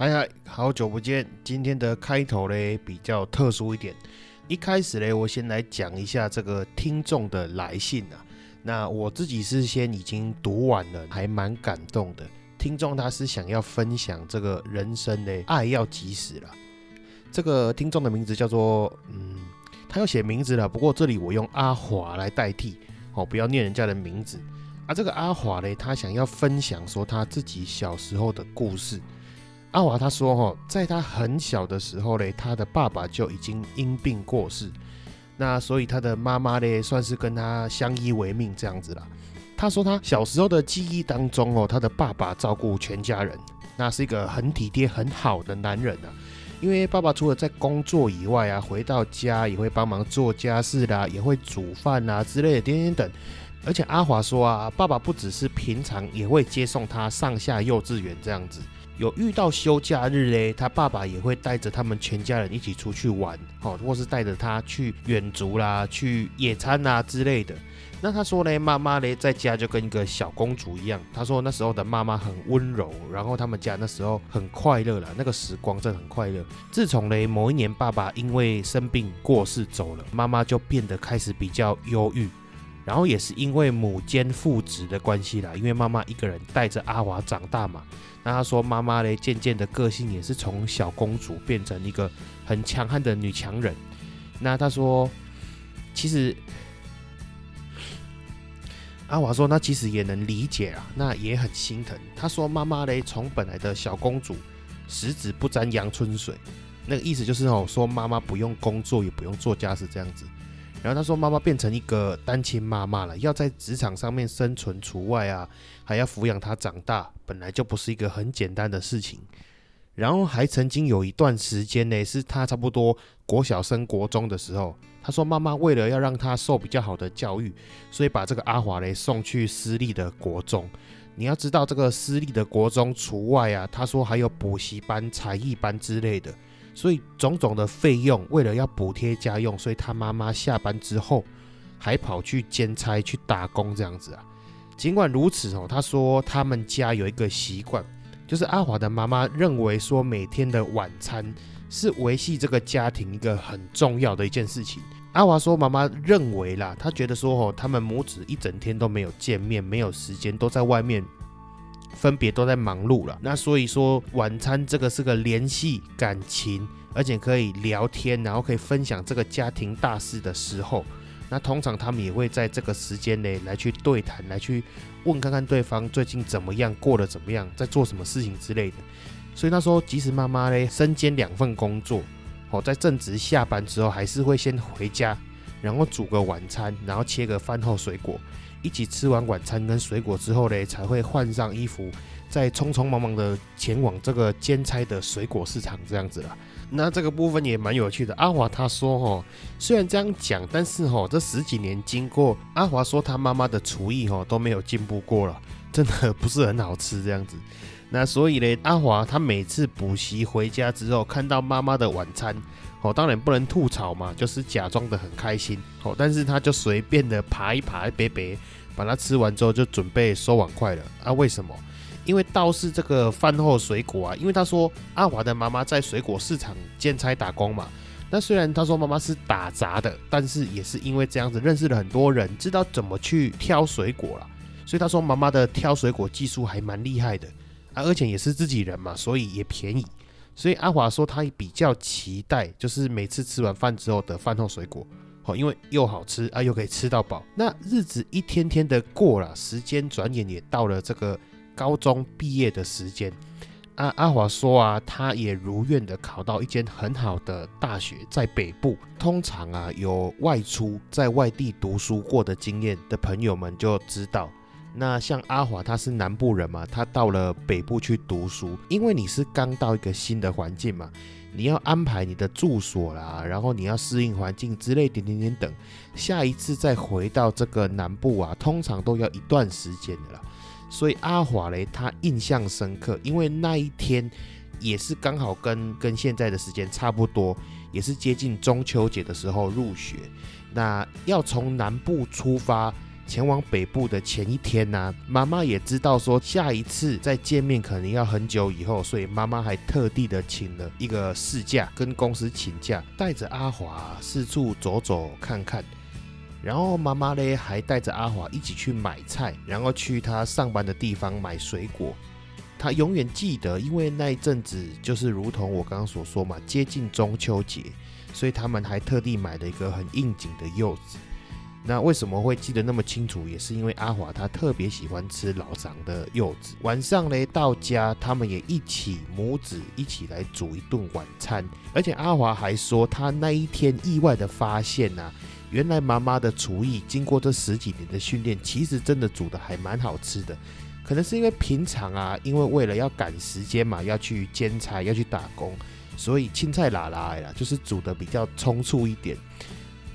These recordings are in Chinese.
嗨嗨，好久不见！今天的开头嘞比较特殊一点。一开始嘞，我先来讲一下这个听众的来信啊。那我自己是先已经读完了，还蛮感动的。听众他是想要分享这个人生的爱要及时了。这个听众的名字叫做嗯，他要写名字了，不过这里我用阿华来代替哦，不要念人家的名字。啊，这个阿华嘞，他想要分享说他自己小时候的故事。阿华他说：“哈，在他很小的时候嘞，他的爸爸就已经因病过世，那所以他的妈妈嘞，算是跟他相依为命这样子啦。他说他小时候的记忆当中哦，他的爸爸照顾全家人，那是一个很体贴很好的男人啊。因为爸爸除了在工作以外啊，回到家也会帮忙做家事啦，也会煮饭啊之类的点点等。而且阿华说啊，爸爸不只是平常也会接送他上下幼稚园这样子。”有遇到休假日嘞，他爸爸也会带着他们全家人一起出去玩，哦，或是带着他去远足啦、去野餐啊之类的。那他说呢，妈妈嘞在家就跟一个小公主一样。他说那时候的妈妈很温柔，然后他们家那时候很快乐了，那个时光真的很快乐。自从嘞某一年爸爸因为生病过世走了，妈妈就变得开始比较忧郁，然后也是因为母兼父职的关系啦，因为妈妈一个人带着阿华长大嘛。那他说，妈妈嘞，渐渐的个性也是从小公主变成一个很强悍的女强人。那他说，其实阿华说，那其实也能理解啊，那也很心疼。他说，妈妈嘞，从本来的小公主，十指不沾阳春水，那个意思就是哦，说妈妈不用工作，也不用做家事这样子。然后他说，妈妈变成一个单亲妈妈了，要在职场上面生存除外啊，还要抚养他长大，本来就不是一个很简单的事情。然后还曾经有一段时间呢，是他差不多国小升国中的时候，他说妈妈为了要让他受比较好的教育，所以把这个阿华嘞送去私立的国中。你要知道，这个私立的国中除外啊，他说还有补习班、才艺班之类的。所以种种的费用，为了要补贴家用，所以他妈妈下班之后还跑去兼差去打工这样子啊。尽管如此哦，他说他们家有一个习惯，就是阿华的妈妈认为说每天的晚餐是维系这个家庭一个很重要的一件事情。阿华说妈妈认为啦，他觉得说哦，他们母子一整天都没有见面，没有时间，都在外面。分别都在忙碌了，那所以说晚餐这个是个联系感情，而且可以聊天，然后可以分享这个家庭大事的时候，那通常他们也会在这个时间内来去对谈，来去问看看对方最近怎么样，过得怎么样，在做什么事情之类的。所以他说，即使妈妈嘞身兼两份工作，哦，在正值下班之后，还是会先回家，然后煮个晚餐，然后切个饭后水果。一起吃完晚餐跟水果之后呢，才会换上衣服，再匆匆忙忙的前往这个兼差的水果市场这样子啦。那这个部分也蛮有趣的。阿华他说哈，虽然这样讲，但是哦，这十几年经过，阿华说他妈妈的厨艺哦都没有进步过了，真的不是很好吃这样子。那所以呢，阿华他每次补习回家之后，看到妈妈的晚餐。哦，当然不能吐槽嘛，就是假装的很开心。哦，但是他就随便的爬一爬，别别，把它吃完之后就准备收碗筷了。啊，为什么？因为倒是这个饭后水果啊，因为他说阿华的妈妈在水果市场兼差打工嘛。那虽然他说妈妈是打杂的，但是也是因为这样子认识了很多人，知道怎么去挑水果了。所以他说妈妈的挑水果技术还蛮厉害的啊，而且也是自己人嘛，所以也便宜。所以阿华说，他比较期待，就是每次吃完饭之后的饭后水果，好，因为又好吃啊，又可以吃到饱。那日子一天天的过了，时间转眼也到了这个高中毕业的时间。阿阿华说啊，他也如愿的考到一间很好的大学，在北部。通常啊，有外出在外地读书过的经验的朋友们就知道。那像阿华，他是南部人嘛，他到了北部去读书，因为你是刚到一个新的环境嘛，你要安排你的住所啦，然后你要适应环境之类点点点等，下一次再回到这个南部啊，通常都要一段时间的啦。所以阿华嘞，他印象深刻，因为那一天也是刚好跟跟现在的时间差不多，也是接近中秋节的时候入学，那要从南部出发。前往北部的前一天呢，妈妈也知道说下一次再见面可能要很久以后，所以妈妈还特地的请了一个事假，跟公司请假，带着阿华四处走走看看。然后妈妈嘞还带着阿华一起去买菜，然后去他上班的地方买水果。他永远记得，因为那一阵子就是如同我刚刚所说嘛，接近中秋节，所以他们还特地买了一个很应景的柚子。那为什么会记得那么清楚？也是因为阿华他特别喜欢吃老张的柚子。晚上嘞到家，他们也一起母子一起来煮一顿晚餐。而且阿华还说，他那一天意外的发现啊，原来妈妈的厨艺经过这十几年的训练，其实真的煮的还蛮好吃的。可能是因为平常啊，因为为了要赶时间嘛，要去兼差，要去打工，所以青菜辣辣呀，就是煮的比较匆促一点。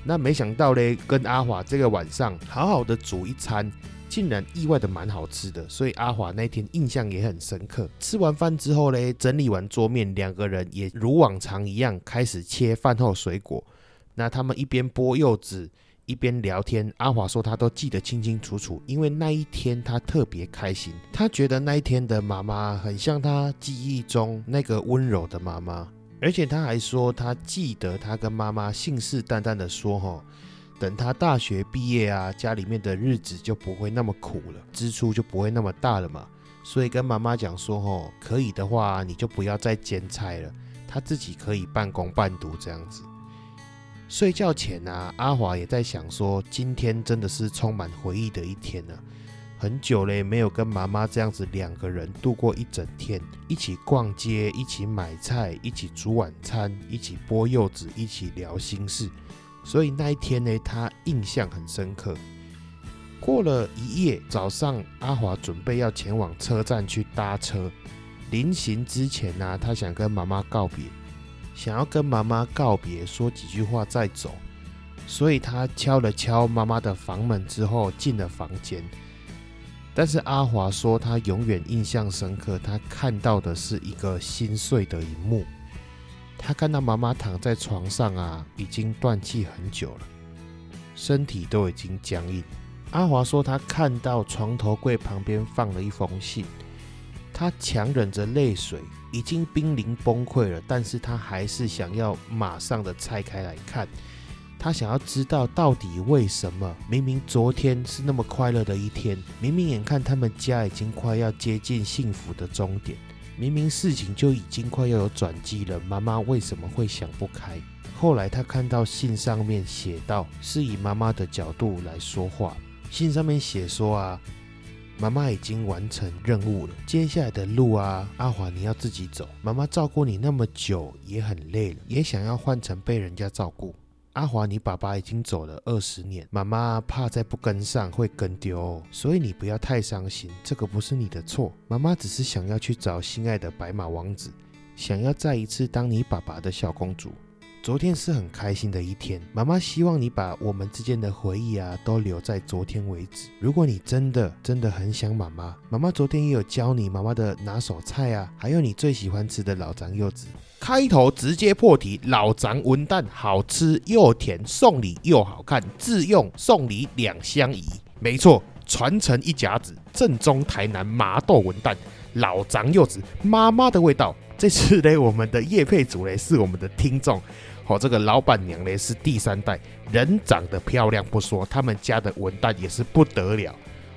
那没想到嘞，跟阿华这个晚上好好的煮一餐，竟然意外的蛮好吃的，所以阿华那天印象也很深刻。吃完饭之后嘞，整理完桌面，两个人也如往常一样开始切饭后水果。那他们一边剥柚子。一边聊天，阿华说他都记得清清楚楚，因为那一天他特别开心。他觉得那一天的妈妈很像他记忆中那个温柔的妈妈，而且他还说他记得他跟妈妈信誓旦旦的说：“哈，等他大学毕业啊，家里面的日子就不会那么苦了，支出就不会那么大了嘛。所以跟妈妈讲说：哈，可以的话你就不要再兼差了，他自己可以半工半读这样子。”睡觉前啊，阿华也在想说，今天真的是充满回忆的一天呢。很久嘞，没有跟妈妈这样子两个人度过一整天，一起逛街，一起买菜，一起煮晚餐，一起剥柚子，一起聊心事。所以那一天呢，他印象很深刻。过了一夜，早上阿华准备要前往车站去搭车，临行之前呢，他想跟妈妈告别。想要跟妈妈告别，说几句话再走，所以他敲了敲妈妈的房门之后进了房间。但是阿华说他永远印象深刻，他看到的是一个心碎的一幕。他看到妈妈躺在床上啊，已经断气很久了，身体都已经僵硬。阿华说他看到床头柜旁边放了一封信。他强忍着泪水，已经濒临崩溃了，但是他还是想要马上的拆开来看。他想要知道到底为什么，明明昨天是那么快乐的一天，明明眼看他们家已经快要接近幸福的终点，明明事情就已经快要有转机了，妈妈为什么会想不开？后来他看到信上面写道，是以妈妈的角度来说话。信上面写说啊。妈妈已经完成任务了，接下来的路啊，阿华你要自己走。妈妈照顾你那么久，也很累了，也想要换成被人家照顾。阿华，你爸爸已经走了二十年，妈妈怕再不跟上会跟丢，所以你不要太伤心，这个不是你的错。妈妈只是想要去找心爱的白马王子，想要再一次当你爸爸的小公主。昨天是很开心的一天，妈妈希望你把我们之间的回忆啊都留在昨天为止。如果你真的真的很想妈妈，妈妈昨天也有教你妈妈的拿手菜啊，还有你最喜欢吃的老张柚子。开头直接破题，老张文旦好吃又甜，送礼又好看，自用送礼两相宜。没错，传承一甲子，正宗台南麻豆文旦，老张柚子，妈妈的味道。这次呢，我们的叶配组呢是我们的听众。哦，这个老板娘呢是第三代，人长得漂亮不说，他们家的文旦也是不得了。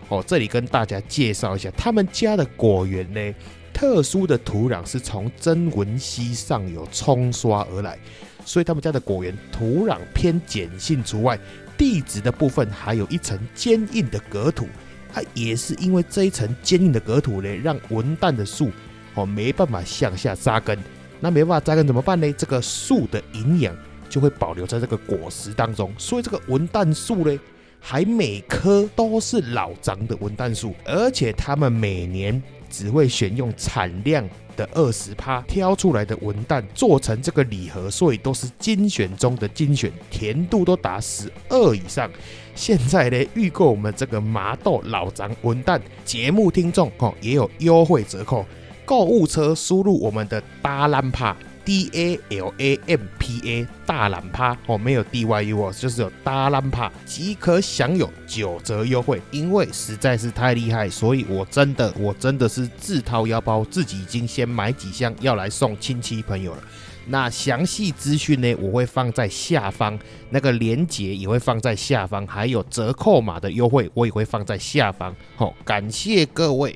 哦，这里跟大家介绍一下，他们家的果园呢，特殊的土壤是从真文溪上游冲刷而来，所以他们家的果园土壤偏碱性除外，地质的部分还有一层坚硬的隔土。它也是因为这一层坚硬的隔土呢，让文旦的树哦没办法向下扎根。那没办法扎根怎么办呢？这个树的营养就会保留在这个果实当中，所以这个文旦树呢，还每棵都是老长的文旦树，而且他们每年只会选用产量的二十趴挑出来的文旦做成这个礼盒，所以都是精选中的精选，甜度都达十二以上。现在呢，预购我们这个麻豆老张文旦节目听众哦，也有优惠折扣。购物车输入我们的大兰帕 D A L A M P A 大懒趴哦，没有 D Y U 哦，就是有大懒趴即可享有九折优惠。因为实在是太厉害，所以我真的我真的是自掏腰包，自己已经先买几箱要来送亲戚朋友了。那详细资讯呢，我会放在下方，那个链接也会放在下方，还有折扣码的优惠我也会放在下方。好，感谢各位。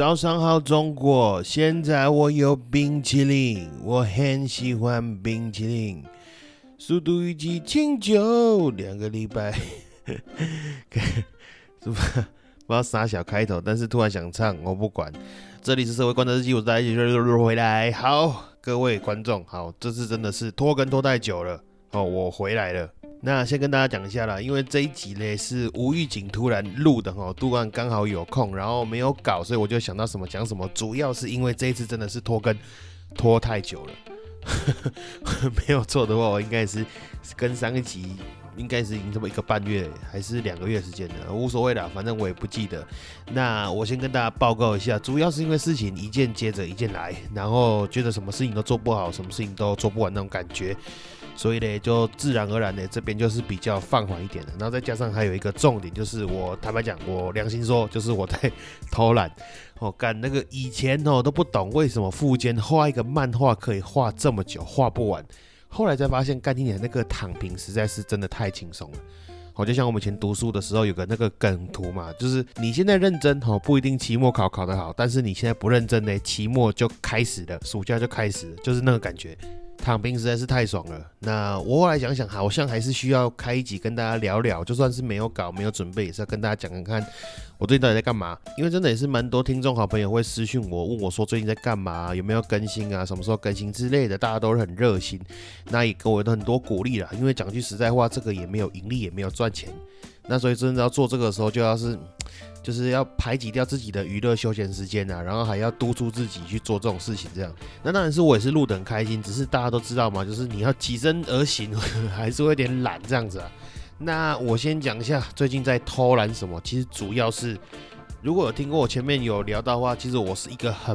早上好，中国！现在我有冰淇淋，我很喜欢冰淇淋。速度与激情九两个礼拜，是 吧不知道啥小开头，但是突然想唱，我不管。这里是社会观察日记，我是大家一起回来。好，各位观众，好，这次真的是拖更拖太久了，哦，我回来了。那先跟大家讲一下啦，因为这一集呢是无预警突然录的哈，杜安刚好有空，然后没有搞，所以我就想到什么讲什么。主要是因为这一次真的是拖更拖太久了，没有错的话，我应该是跟上一集应该是已经这么一个半月还是两个月时间的，无所谓啦，反正我也不记得。那我先跟大家报告一下，主要是因为事情一件接着一件来，然后觉得什么事情都做不好，什么事情都做不完那种感觉。所以呢，就自然而然的这边就是比较放缓一点的，然后再加上还有一个重点，就是我坦白讲，我良心说，就是我在偷懒。哦，干那个以前哦都不懂为什么附间画一个漫画可以画这么久，画不完。后来才发现，干今年那个躺平实在是真的太轻松了。哦，就像我们以前读书的时候有个那个梗图嘛，就是你现在认真哦，不一定期末考考得好，但是你现在不认真呢，期末就开始了，暑假就开始了，就是那个感觉。躺平实在是太爽了。那我后来想想，好像还是需要开一集跟大家聊聊。就算是没有稿、没有准备，也是要跟大家讲讲看我最近到底在干嘛。因为真的也是蛮多听众好朋友会私讯我，问我说最近在干嘛，有没有更新啊，什么时候更新之类的。大家都是很热心，那也给我很多鼓励了。因为讲句实在话，这个也没有盈利，也没有赚钱。那所以真的要做这个的时候，就要是。就是要排挤掉自己的娱乐休闲时间呐，然后还要督促自己去做这种事情，这样。那当然是我也是录得很开心，只是大家都知道嘛，就是你要起身而行，还是会有点懒这样子啊。那我先讲一下最近在偷懒什么，其实主要是，如果有听过我前面有聊到的话，其实我是一个很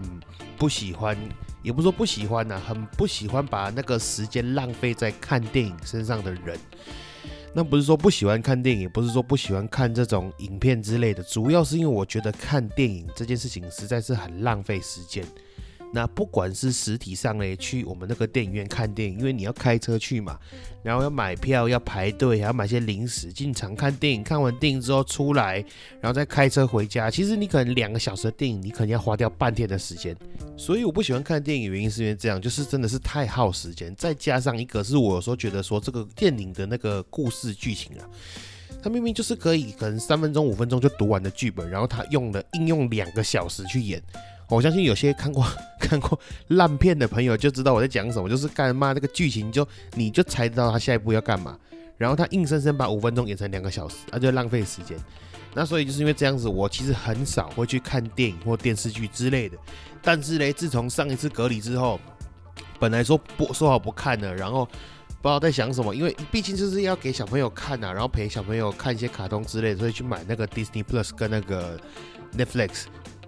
不喜欢，也不是说不喜欢呐，很不喜欢把那个时间浪费在看电影身上的人。那不是说不喜欢看电影，不是说不喜欢看这种影片之类的，主要是因为我觉得看电影这件事情实在是很浪费时间。那不管是实体上嘞，去我们那个电影院看电影，因为你要开车去嘛，然后要买票，要排队，还要买些零食，进场看电影，看完电影之后出来，然后再开车回家。其实你可能两个小时的电影，你可能要花掉半天的时间。所以我不喜欢看电影，原因是因为这样，就是真的是太耗时间。再加上一个是我有时候觉得说这个电影的那个故事剧情啊，它明明就是可以可能三分钟五分钟就读完的剧本，然后他用了应用两个小时去演。我相信有些看过看过烂片的朋友就知道我在讲什么，就是干嘛那个剧情就你就猜得到他下一步要干嘛，然后他硬生生把五分钟演成两个小时，那就浪费时间。那所以就是因为这样子，我其实很少会去看电影或电视剧之类的。但是嘞，自从上一次隔离之后，本来说不说好不看了，然后不知道在想什么，因为毕竟就是要给小朋友看啊，然后陪小朋友看一些卡通之类的，所以去买那个 Disney Plus 跟那个 Netflix。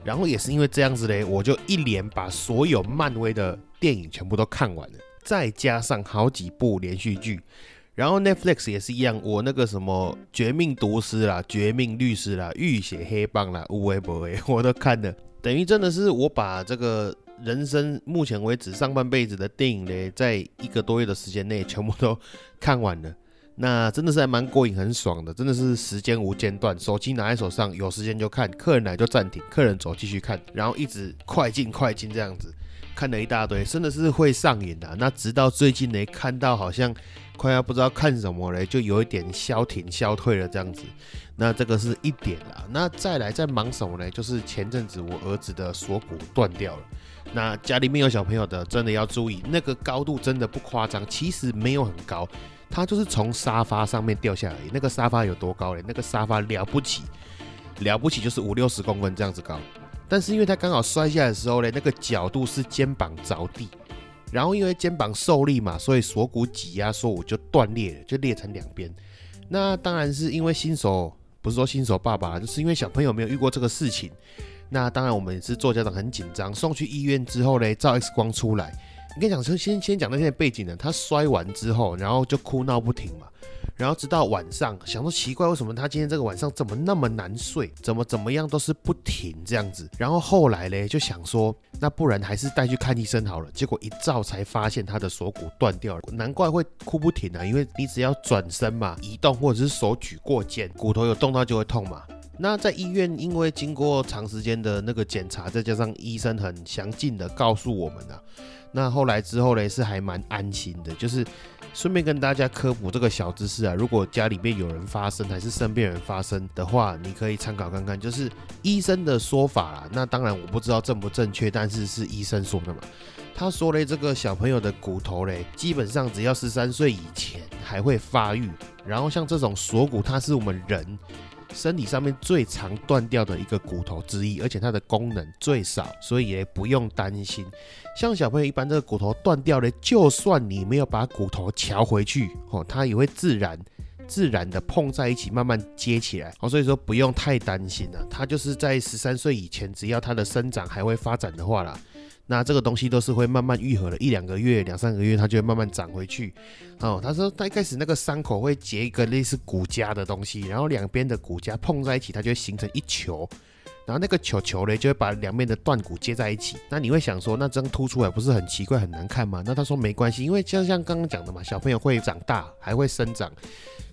然后也是因为这样子嘞，我就一连把所有漫威的电影全部都看完了，再加上好几部连续剧。然后 Netflix 也是一样，我那个什么《绝命毒师》啦，《绝命律师》啦，《浴血黑帮》啦，无微不微 我都看了。等于真的是我把这个人生目前为止上半辈子的电影嘞，在一个多月的时间内全部都看完了。那真的是还蛮过瘾，很爽的，真的是时间无间断，手机拿在手上，有时间就看，客人来就暂停，客人走继续看，然后一直快进快进这样子，看了一大堆，真的是会上瘾的。那直到最近呢，看到好像快要不知道看什么了，就有一点消停消退了这样子。那这个是一点啦。那再来在忙什么呢？就是前阵子我儿子的锁骨断掉了。那家里面有小朋友的，真的要注意，那个高度真的不夸张，其实没有很高，它就是从沙发上面掉下来。那个沙发有多高嘞？那个沙发了不起，了不起就是五六十公分这样子高。但是因为他刚好摔下来的时候嘞，那个角度是肩膀着地，然后因为肩膀受力嘛，所以锁骨挤压，所以我就断裂了，就裂成两边。那当然是因为新手，不是说新手爸爸，就是因为小朋友没有遇过这个事情。那当然我们也是做家长很紧张，送去医院之后嘞，照 X 光出来，你跟你讲说先先讲那些背景呢，他摔完之后，然后就哭闹不停嘛。然后直到晚上，想说奇怪，为什么他今天这个晚上怎么那么难睡？怎么怎么样都是不停这样子。然后后来嘞，就想说，那不然还是带去看医生好了。结果一照才发现他的锁骨断掉了，难怪会哭不停啊！因为你只要转身嘛，移动或者是手举过肩，骨头有动到就会痛嘛。那在医院，因为经过长时间的那个检查，再加上医生很详尽的告诉我们啊，那后来之后嘞，是还蛮安心的，就是。顺便跟大家科普这个小知识啊，如果家里面有人发生，还是身边人发生的话，你可以参考看看，就是医生的说法啦。那当然我不知道正不正确，但是是医生说的嘛。他说嘞，这个小朋友的骨头嘞，基本上只要十三岁以前还会发育，然后像这种锁骨，它是我们人。身体上面最常断掉的一个骨头之一，而且它的功能最少，所以也不用担心。像小朋友一般，这个骨头断掉了，就算你没有把骨头调回去，哦，它也会自然、自然的碰在一起，慢慢接起来。哦，所以说不用太担心了。它就是在十三岁以前，只要它的生长还会发展的话啦。那这个东西都是会慢慢愈合的，一两个月、两三个月，它就会慢慢长回去。哦，他说他一开始那个伤口会结一个类似骨痂的东西，然后两边的骨痂碰在一起，它就会形成一球。然后那个球球嘞，就会把两面的断骨接在一起。那你会想说，那这样凸出来不是很奇怪、很难看吗？那他说没关系，因为就像刚刚讲的嘛，小朋友会长大，还会生长，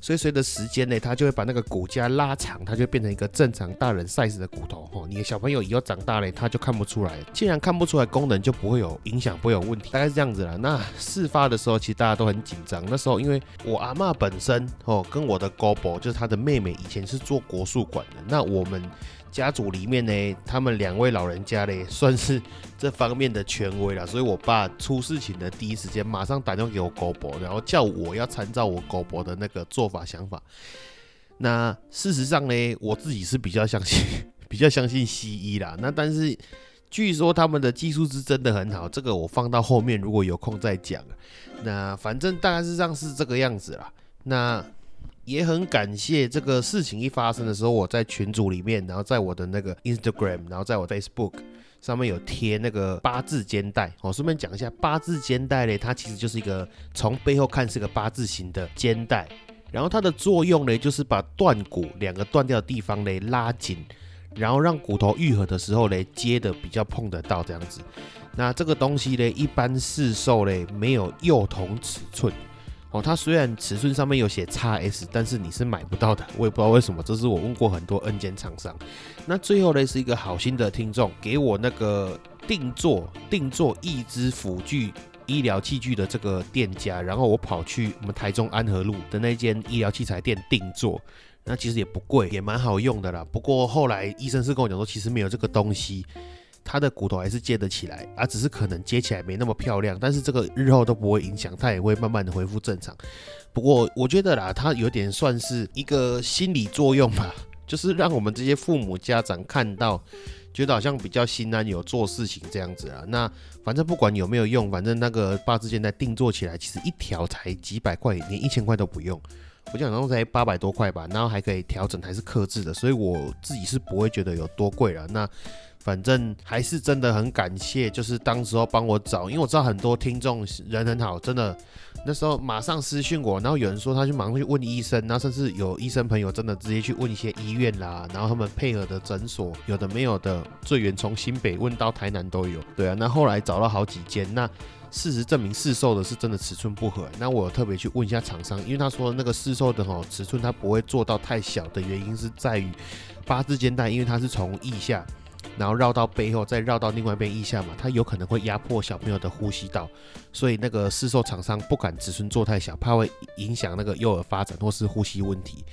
所以随着时间呢，他就会把那个骨架拉长，它就变成一个正常大人 size 的骨头。哦，你的小朋友以后长大了，他就看不出来。既然看不出来，功能就不会有影响，不会有问题，大概是这样子了。那事发的时候，其实大家都很紧张。那时候因为我阿妈本身哦，跟我的高伯就是他的妹妹，以前是做国术馆的。那我们。家族里里面呢，他们两位老人家呢，算是这方面的权威了。所以我爸出事情的第一时间，马上打电话给我狗伯，然后叫我要参照我狗伯的那个做法想法。那事实上呢，我自己是比较相信，比较相信西医啦。那但是据说他们的技术是真的很好，这个我放到后面如果有空再讲。那反正大概是上是这个样子啦。那。也很感谢这个事情一发生的时候，我在群组里面，然后在我的那个 Instagram，然后在我 Facebook 上面有贴那个八字肩带。我顺便讲一下，八字肩带嘞，它其实就是一个从背后看是个八字形的肩带，然后它的作用呢，就是把断骨两个断掉的地方嘞拉紧，然后让骨头愈合的时候嘞接的比较碰得到这样子。那这个东西嘞，一般市售嘞没有幼童尺寸。哦，它虽然尺寸上面有写 x S，但是你是买不到的，我也不知道为什么。这是我问过很多 N 间厂商。那最后呢，是一个好心的听众给我那个定做定做一支辅具医疗器具的这个店家，然后我跑去我们台中安和路的那间医疗器材店定做。那其实也不贵，也蛮好用的啦。不过后来医生是跟我讲说，其实没有这个东西。他的骨头还是接得起来，啊，只是可能接起来没那么漂亮，但是这个日后都不会影响，它也会慢慢的恢复正常。不过我觉得啦，它有点算是一个心理作用吧，就是让我们这些父母家长看到，觉得好像比较心安，有做事情这样子啊。那反正不管有没有用，反正那个八字肩带定做起来，其实一条才几百块，连一千块都不用，我讲刚才八百多块吧，然后还可以调整，还是克制的，所以我自己是不会觉得有多贵了。那反正还是真的很感谢，就是当时候帮我找，因为我知道很多听众人很好，真的那时候马上私讯我，然后有人说他去马上去问医生，然后甚至有医生朋友真的直接去问一些医院啦，然后他们配合的诊所有的没有的，最远从新北问到台南都有。对啊，那后来找了好几间，那事实证明市售的是真的尺寸不合，那我特别去问一下厂商，因为他说那个市售的哈尺寸它不会做到太小的原因是在于八字肩带，因为它是从腋下。然后绕到背后，再绕到另外一边腋下嘛，它有可能会压迫小朋友的呼吸道，所以那个市售厂商不敢尺寸做太小，怕会影响那个幼儿发展或是呼吸问题。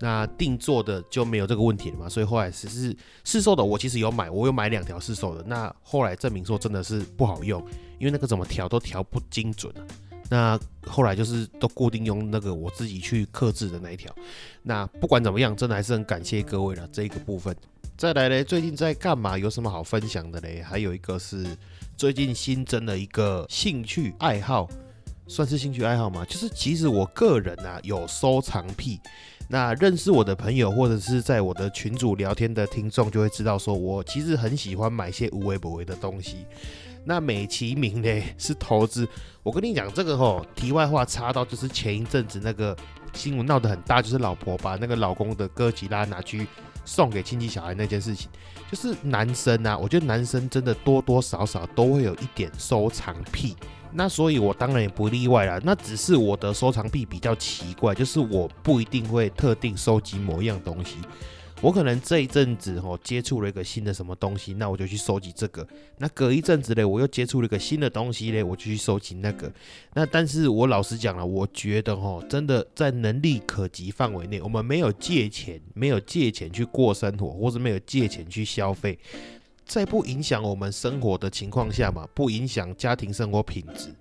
那定做的就没有这个问题了嘛，所以后来只是市售的，我其实有买，我有买两条市售的，那后来证明说真的是不好用，因为那个怎么调都调不精准啊。那后来就是都固定用那个我自己去克制的那一条。那不管怎么样，真的还是很感谢各位了这一个部分。再来嘞，最近在干嘛？有什么好分享的嘞？还有一个是最近新增的一个兴趣爱好，算是兴趣爱好吗？就是其实我个人啊有收藏癖。那认识我的朋友或者是在我的群组聊天的听众就会知道，说我其实很喜欢买些无为不为的东西。那美其名呢是投资，我跟你讲这个吼，题外话插到就是前一阵子那个新闻闹得很大，就是老婆把那个老公的哥吉拉拿去送给亲戚小孩那件事情，就是男生啊，我觉得男生真的多多少少都会有一点收藏癖，那所以我当然也不例外啦。那只是我的收藏癖比较奇怪，就是我不一定会特定收集某一样东西。我可能这一阵子哦接触了一个新的什么东西，那我就去收集这个。那隔一阵子嘞，我又接触了一个新的东西嘞，我就去收集那个。那但是我老实讲了，我觉得哦，真的在能力可及范围内，我们没有借钱，没有借钱去过生活，或者没有借钱去消费，在不影响我们生活的情况下嘛，不影响家庭生活品质，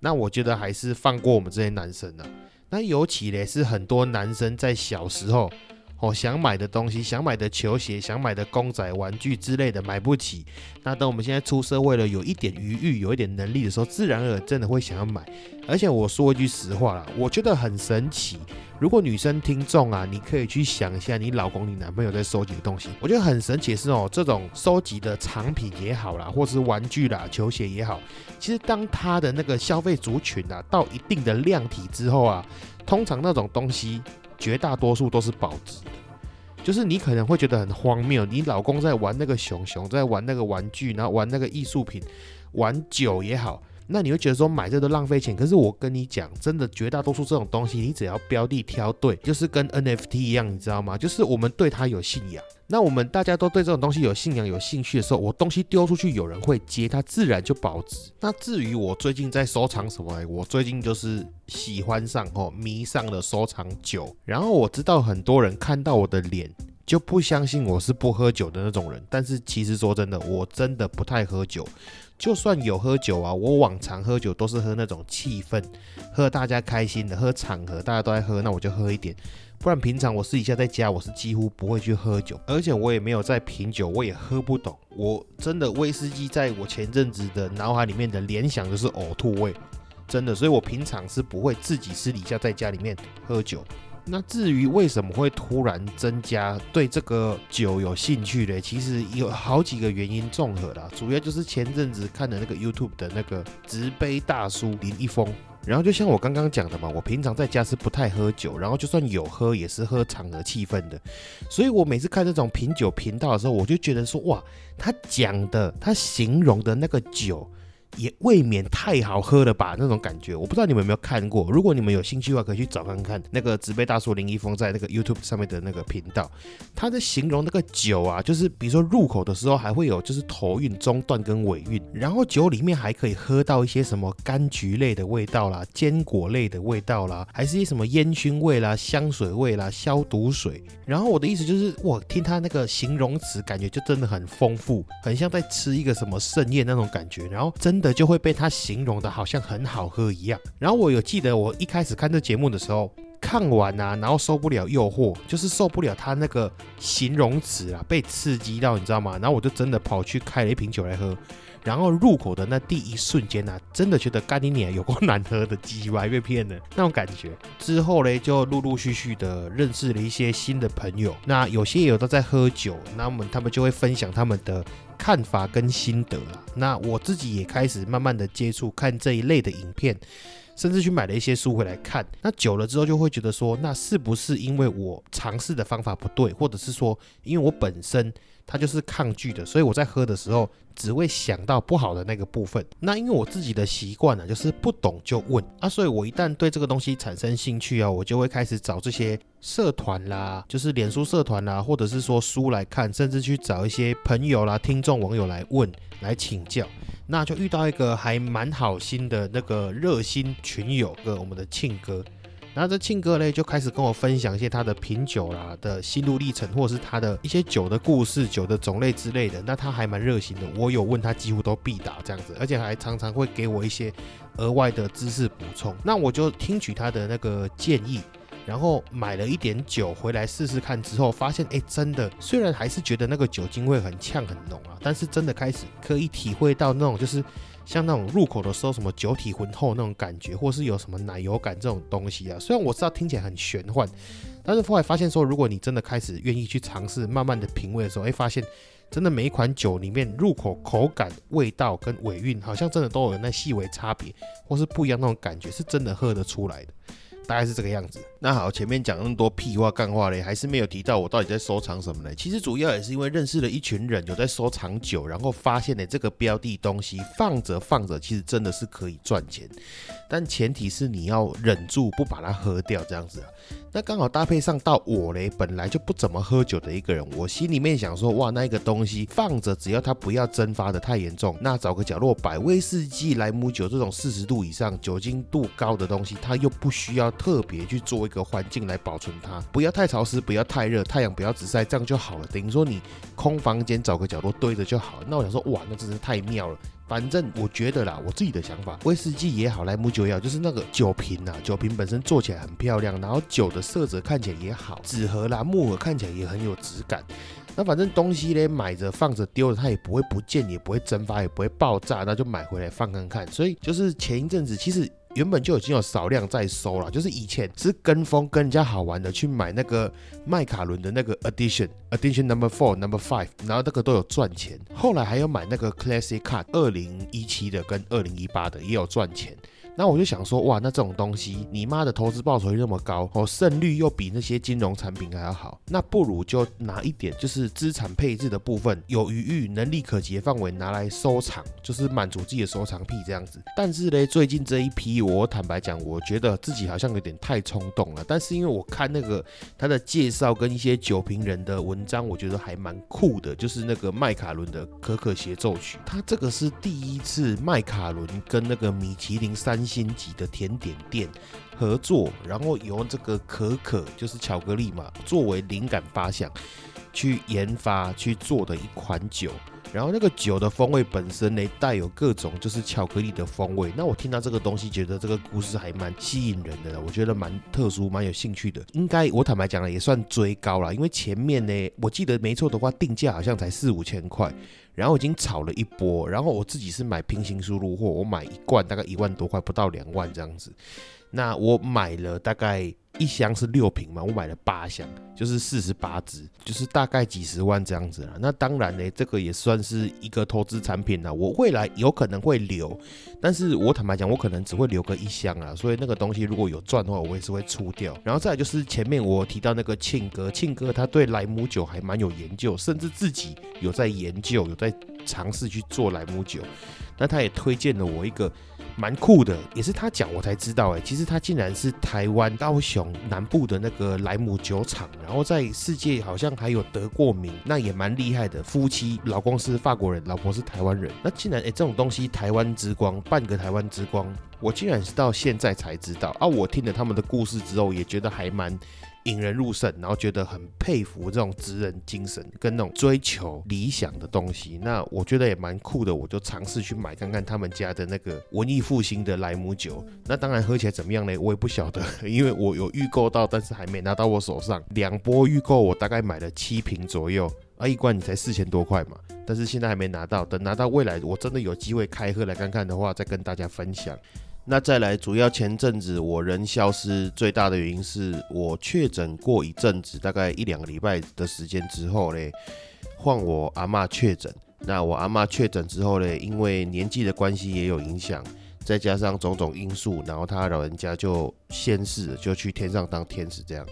那我觉得还是放过我们这些男生啊。那尤其嘞是很多男生在小时候。哦，想买的东西，想买的球鞋，想买的公仔玩具之类的，买不起。那等我们现在出社会了，有一点余裕，有一点能力的时候，自然而然真的会想要买。而且我说一句实话啦，我觉得很神奇。如果女生听众啊，你可以去想一下，你老公、你男朋友在收集的东西，我觉得很神奇是哦，这种收集的藏品也好啦，或是玩具啦、球鞋也好，其实当他的那个消费族群啊，到一定的量体之后啊，通常那种东西。绝大多数都是保值的，就是你可能会觉得很荒谬，你老公在玩那个熊熊，在玩那个玩具，然后玩那个艺术品，玩酒也好。那你会觉得说买这都浪费钱，可是我跟你讲，真的绝大多数这种东西，你只要标的挑对，就是跟 NFT 一样，你知道吗？就是我们对它有信仰。那我们大家都对这种东西有信仰、有兴趣的时候，我东西丢出去，有人会接，它自然就保值。那至于我最近在收藏什么，我最近就是喜欢上哦，迷上了收藏酒。然后我知道很多人看到我的脸就不相信我是不喝酒的那种人，但是其实说真的，我真的不太喝酒。就算有喝酒啊，我往常喝酒都是喝那种气氛，喝大家开心的，喝场合大家都在喝，那我就喝一点。不然平常我私底下在家，我是几乎不会去喝酒，而且我也没有在品酒，我也喝不懂。我真的威士忌在我前阵子的脑海里面的联想就是呕吐味，真的，所以我平常是不会自己私底下在家里面喝酒。那至于为什么会突然增加对这个酒有兴趣嘞？其实有好几个原因综合啦，主要就是前阵子看的那个 YouTube 的那个直杯大叔林一峰，然后就像我刚刚讲的嘛，我平常在家是不太喝酒，然后就算有喝也是喝场合气氛的，所以我每次看这种品酒频道的时候，我就觉得说哇，他讲的他形容的那个酒。也未免太好喝了吧？那种感觉，我不知道你们有没有看过。如果你们有兴趣的话，可以去找看看那个纸杯大叔林一峰在那个 YouTube 上面的那个频道。他在形容那个酒啊，就是比如说入口的时候还会有就是头韵、中段跟尾韵，然后酒里面还可以喝到一些什么柑橘类的味道啦、坚果类的味道啦，还是一什么烟熏味啦、香水味啦、消毒水。然后我的意思就是，我听他那个形容词，感觉就真的很丰富，很像在吃一个什么盛宴那种感觉。然后真的。就会被他形容的好像很好喝一样。然后我有记得我一开始看这节目的时候，看完啊，然后受不了诱惑，就是受不了他那个形容词啊，被刺激到，你知道吗？然后我就真的跑去开了一瓶酒来喝。然后入口的那第一瞬间呢，真的觉得干你娘有够难喝的，鸡歪被骗了那种感觉。之后嘞，就陆陆续续的认识了一些新的朋友。那有些有都在喝酒，那么他们就会分享他们的。看法跟心得，那我自己也开始慢慢的接触看这一类的影片，甚至去买了一些书回来看。那久了之后就会觉得说，那是不是因为我尝试的方法不对，或者是说因为我本身它就是抗拒的，所以我在喝的时候只会想到不好的那个部分。那因为我自己的习惯呢，就是不懂就问啊，所以我一旦对这个东西产生兴趣啊，我就会开始找这些社团啦，就是脸书社团啦，或者是说书来看，甚至去找一些朋友啦、听众网友来问、来请教。那就遇到一个还蛮好心的那个热心群友，个我们的庆哥。然后这庆哥嘞就开始跟我分享一些他的品酒啦的心路历程，或者是他的一些酒的故事、酒的种类之类的。那他还蛮热心的，我有问他几乎都必答这样子，而且还常常会给我一些额外的知识补充。那我就听取他的那个建议，然后买了一点酒回来试试看之后，发现哎，真的虽然还是觉得那个酒精味很呛很浓啊，但是真的开始可以体会到那种就是。像那种入口的时候，什么酒体浑厚那种感觉，或是有什么奶油感这种东西啊。虽然我知道听起来很玄幻，但是后来发现说，如果你真的开始愿意去尝试，慢慢的品味的时候，哎，发现真的每一款酒里面入口口感、味道跟尾韵，好像真的都有那细微差别，或是不一样那种感觉，是真的喝得出来的。大概是这个样子。那好，前面讲那么多屁话干话嘞，还是没有提到我到底在收藏什么嘞？其实主要也是因为认识了一群人有在收藏酒，然后发现呢这个标的东西放着放着，其实真的是可以赚钱，但前提是你要忍住不把它喝掉这样子啊。那刚好搭配上到我嘞，本来就不怎么喝酒的一个人，我心里面想说，哇，那一个东西放着，只要它不要蒸发的太严重，那找个角落摆威士忌、莱姆酒这种四十度以上酒精度高的东西，它又不需要特别去做一个环境来保存它，不要太潮湿，不要太热，太阳不要直晒，这样就好了。等于说你空房间找个角落堆着就好。那我想说，哇，那真是太妙了。反正我觉得啦，我自己的想法，威士忌也好，莱姆酒也好，就是那个酒瓶呐，酒瓶本身做起来很漂亮，然后酒的色泽看起来也好，纸盒啦、木盒看起来也很有质感。那反正东西嘞买着放着丢着，它也不会不见，也不会蒸发，也不会爆炸，那就买回来放看看。所以就是前一阵子其实。原本就已经有少量在收了，就是以前是跟风跟人家好玩的去买那个麦卡伦的那个 edition edition number four number five，然后那个都有赚钱。后来还有买那个 classic card 二零一七的跟二零一八的也有赚钱。那我就想说，哇，那这种东西，你妈的投资报酬率那么高，哦，胜率又比那些金融产品还要好，那不如就拿一点，就是资产配置的部分，有余裕、能力可及的范围拿来收藏，就是满足自己的收藏癖这样子。但是呢，最近这一批，我坦白讲，我觉得自己好像有点太冲动了。但是因为我看那个他的介绍跟一些酒瓶人的文章，我觉得还蛮酷的，就是那个麦卡伦的可可协奏曲，他这个是第一次麦卡伦跟那个米其林三。星级的甜点店合作，然后由这个可可就是巧克力嘛，作为灵感发想去研发去做的一款酒。然后那个酒的风味本身呢，带有各种就是巧克力的风味。那我听到这个东西，觉得这个故事还蛮吸引人的，我觉得蛮特殊，蛮有兴趣的。应该我坦白讲了，也算追高了，因为前面呢，我记得没错的话，定价好像才四五千块。然后已经炒了一波，然后我自己是买平行输入货，我买一罐大概一万多块，不到两万这样子。那我买了大概一箱是六瓶嘛，我买了八箱，就是四十八支，就是大概几十万这样子了。那当然呢，这个也算是一个投资产品了。我未来有可能会留，但是我坦白讲，我可能只会留个一箱啊。所以那个东西如果有赚的话，我也是会出掉。然后再就是前面我提到那个庆哥，庆哥他对莱姆酒还蛮有研究，甚至自己有在研究，有在尝试去做莱姆酒。那他也推荐了我一个。蛮酷的，也是他讲我才知道哎，其实他竟然是台湾高雄南部的那个莱姆酒厂，然后在世界好像还有得过名，那也蛮厉害的。夫妻，老公是法国人，老婆是台湾人，那竟然哎这种东西台湾之光，半个台湾之光，我竟然是到现在才知道啊！我听了他们的故事之后，也觉得还蛮。引人入胜，然后觉得很佩服这种职人精神跟那种追求理想的东西，那我觉得也蛮酷的，我就尝试去买看看他们家的那个文艺复兴的莱姆酒。那当然喝起来怎么样呢？我也不晓得，因为我有预购到，但是还没拿到我手上。两波预购，我大概买了七瓶左右，啊，一罐你才四千多块嘛，但是现在还没拿到，等拿到未来我真的有机会开喝来看看的话，再跟大家分享。那再来，主要前阵子我人消失最大的原因是我确诊过一阵子，大概一两个礼拜的时间之后嘞，换我阿妈确诊。那我阿妈确诊之后嘞，因为年纪的关系也有影响，再加上种种因素，然后他老人家就先逝，就去天上当天使这样。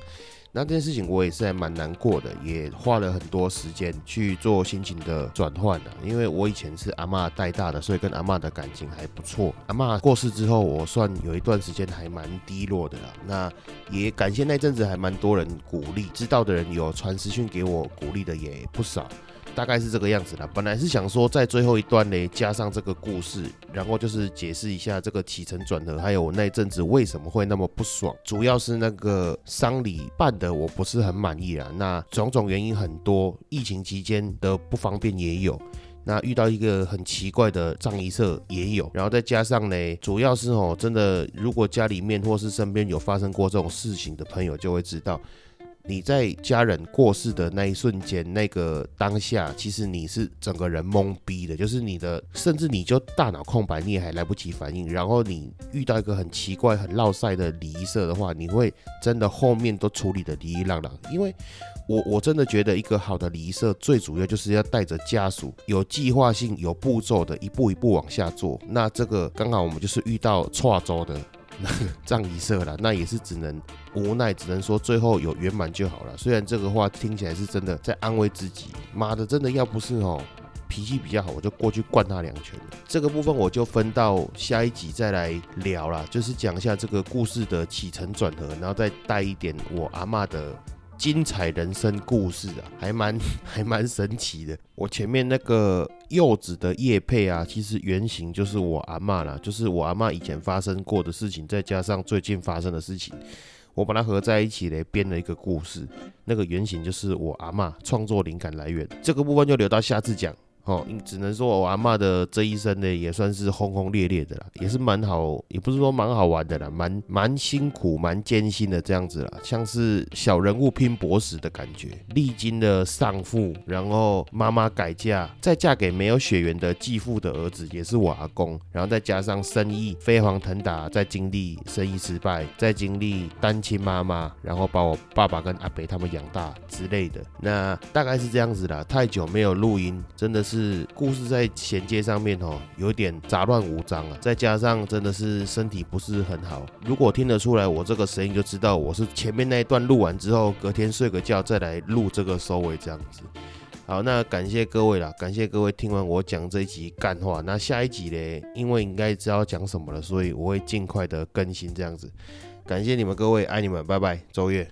那这件事情我也是还蛮难过的，也花了很多时间去做心情的转换的。因为我以前是阿妈带大的，所以跟阿妈的感情还不错。阿妈过世之后，我算有一段时间还蛮低落的了。那也感谢那阵子还蛮多人鼓励，知道的人有传私讯给我鼓励的也不少。大概是这个样子啦。本来是想说在最后一段呢加上这个故事，然后就是解释一下这个起承转合，还有我那阵子为什么会那么不爽。主要是那个丧礼办的我不是很满意啦。那种种原因很多，疫情期间的不方便也有，那遇到一个很奇怪的葬仪社也有，然后再加上呢，主要是哦，真的如果家里面或是身边有发生过这种事情的朋友就会知道。你在家人过世的那一瞬间，那个当下，其实你是整个人懵逼的，就是你的，甚至你就大脑空白，你也还来不及反应。然后你遇到一个很奇怪、很落塞的礼仪社的话，你会真的后面都处理的礼仪浪浪。因为我我真的觉得，一个好的礼仪社最主要就是要带着家属，有计划性、有步骤的，一步一步往下做。那这个刚好我们就是遇到错州的。那 葬仪社了，那也是只能无奈，只能说最后有圆满就好了。虽然这个话听起来是真的在安慰自己，妈的，真的要不是哦脾气比较好，我就过去灌他两拳。这个部分我就分到下一集再来聊啦，就是讲一下这个故事的起承转合，然后再带一点我阿妈的。精彩人生故事啊，还蛮 还蛮神奇的。我前面那个柚子的叶配啊，其实原型就是我阿妈啦，就是我阿妈以前发生过的事情，再加上最近发生的事情，我把它合在一起嘞编了一个故事。那个原型就是我阿妈创作灵感来源，这个部分就留到下次讲。哦，只能说我阿妈的这一生呢，也算是轰轰烈烈的啦，也是蛮好，也不是说蛮好玩的啦，蛮蛮辛苦、蛮艰辛的这样子啦，像是小人物拼搏时的感觉，历经了丧父，然后妈妈改嫁，再嫁给没有血缘的继父的儿子，也是我阿公，然后再加上生意飞黄腾达，再经历生意失败，再经历单亲妈妈，然后把我爸爸跟阿北他们养大之类的，那大概是这样子啦。太久没有录音，真的是。是故事在衔接上面哦，有点杂乱无章啊，再加上真的是身体不是很好。如果听得出来我这个声音，就知道我是前面那一段录完之后，隔天睡个觉再来录这个收尾这样子。好，那感谢各位啦，感谢各位听完我讲这一集干话。那下一集嘞，因为应该知道讲什么了，所以我会尽快的更新这样子。感谢你们各位，爱你们，拜拜，周月。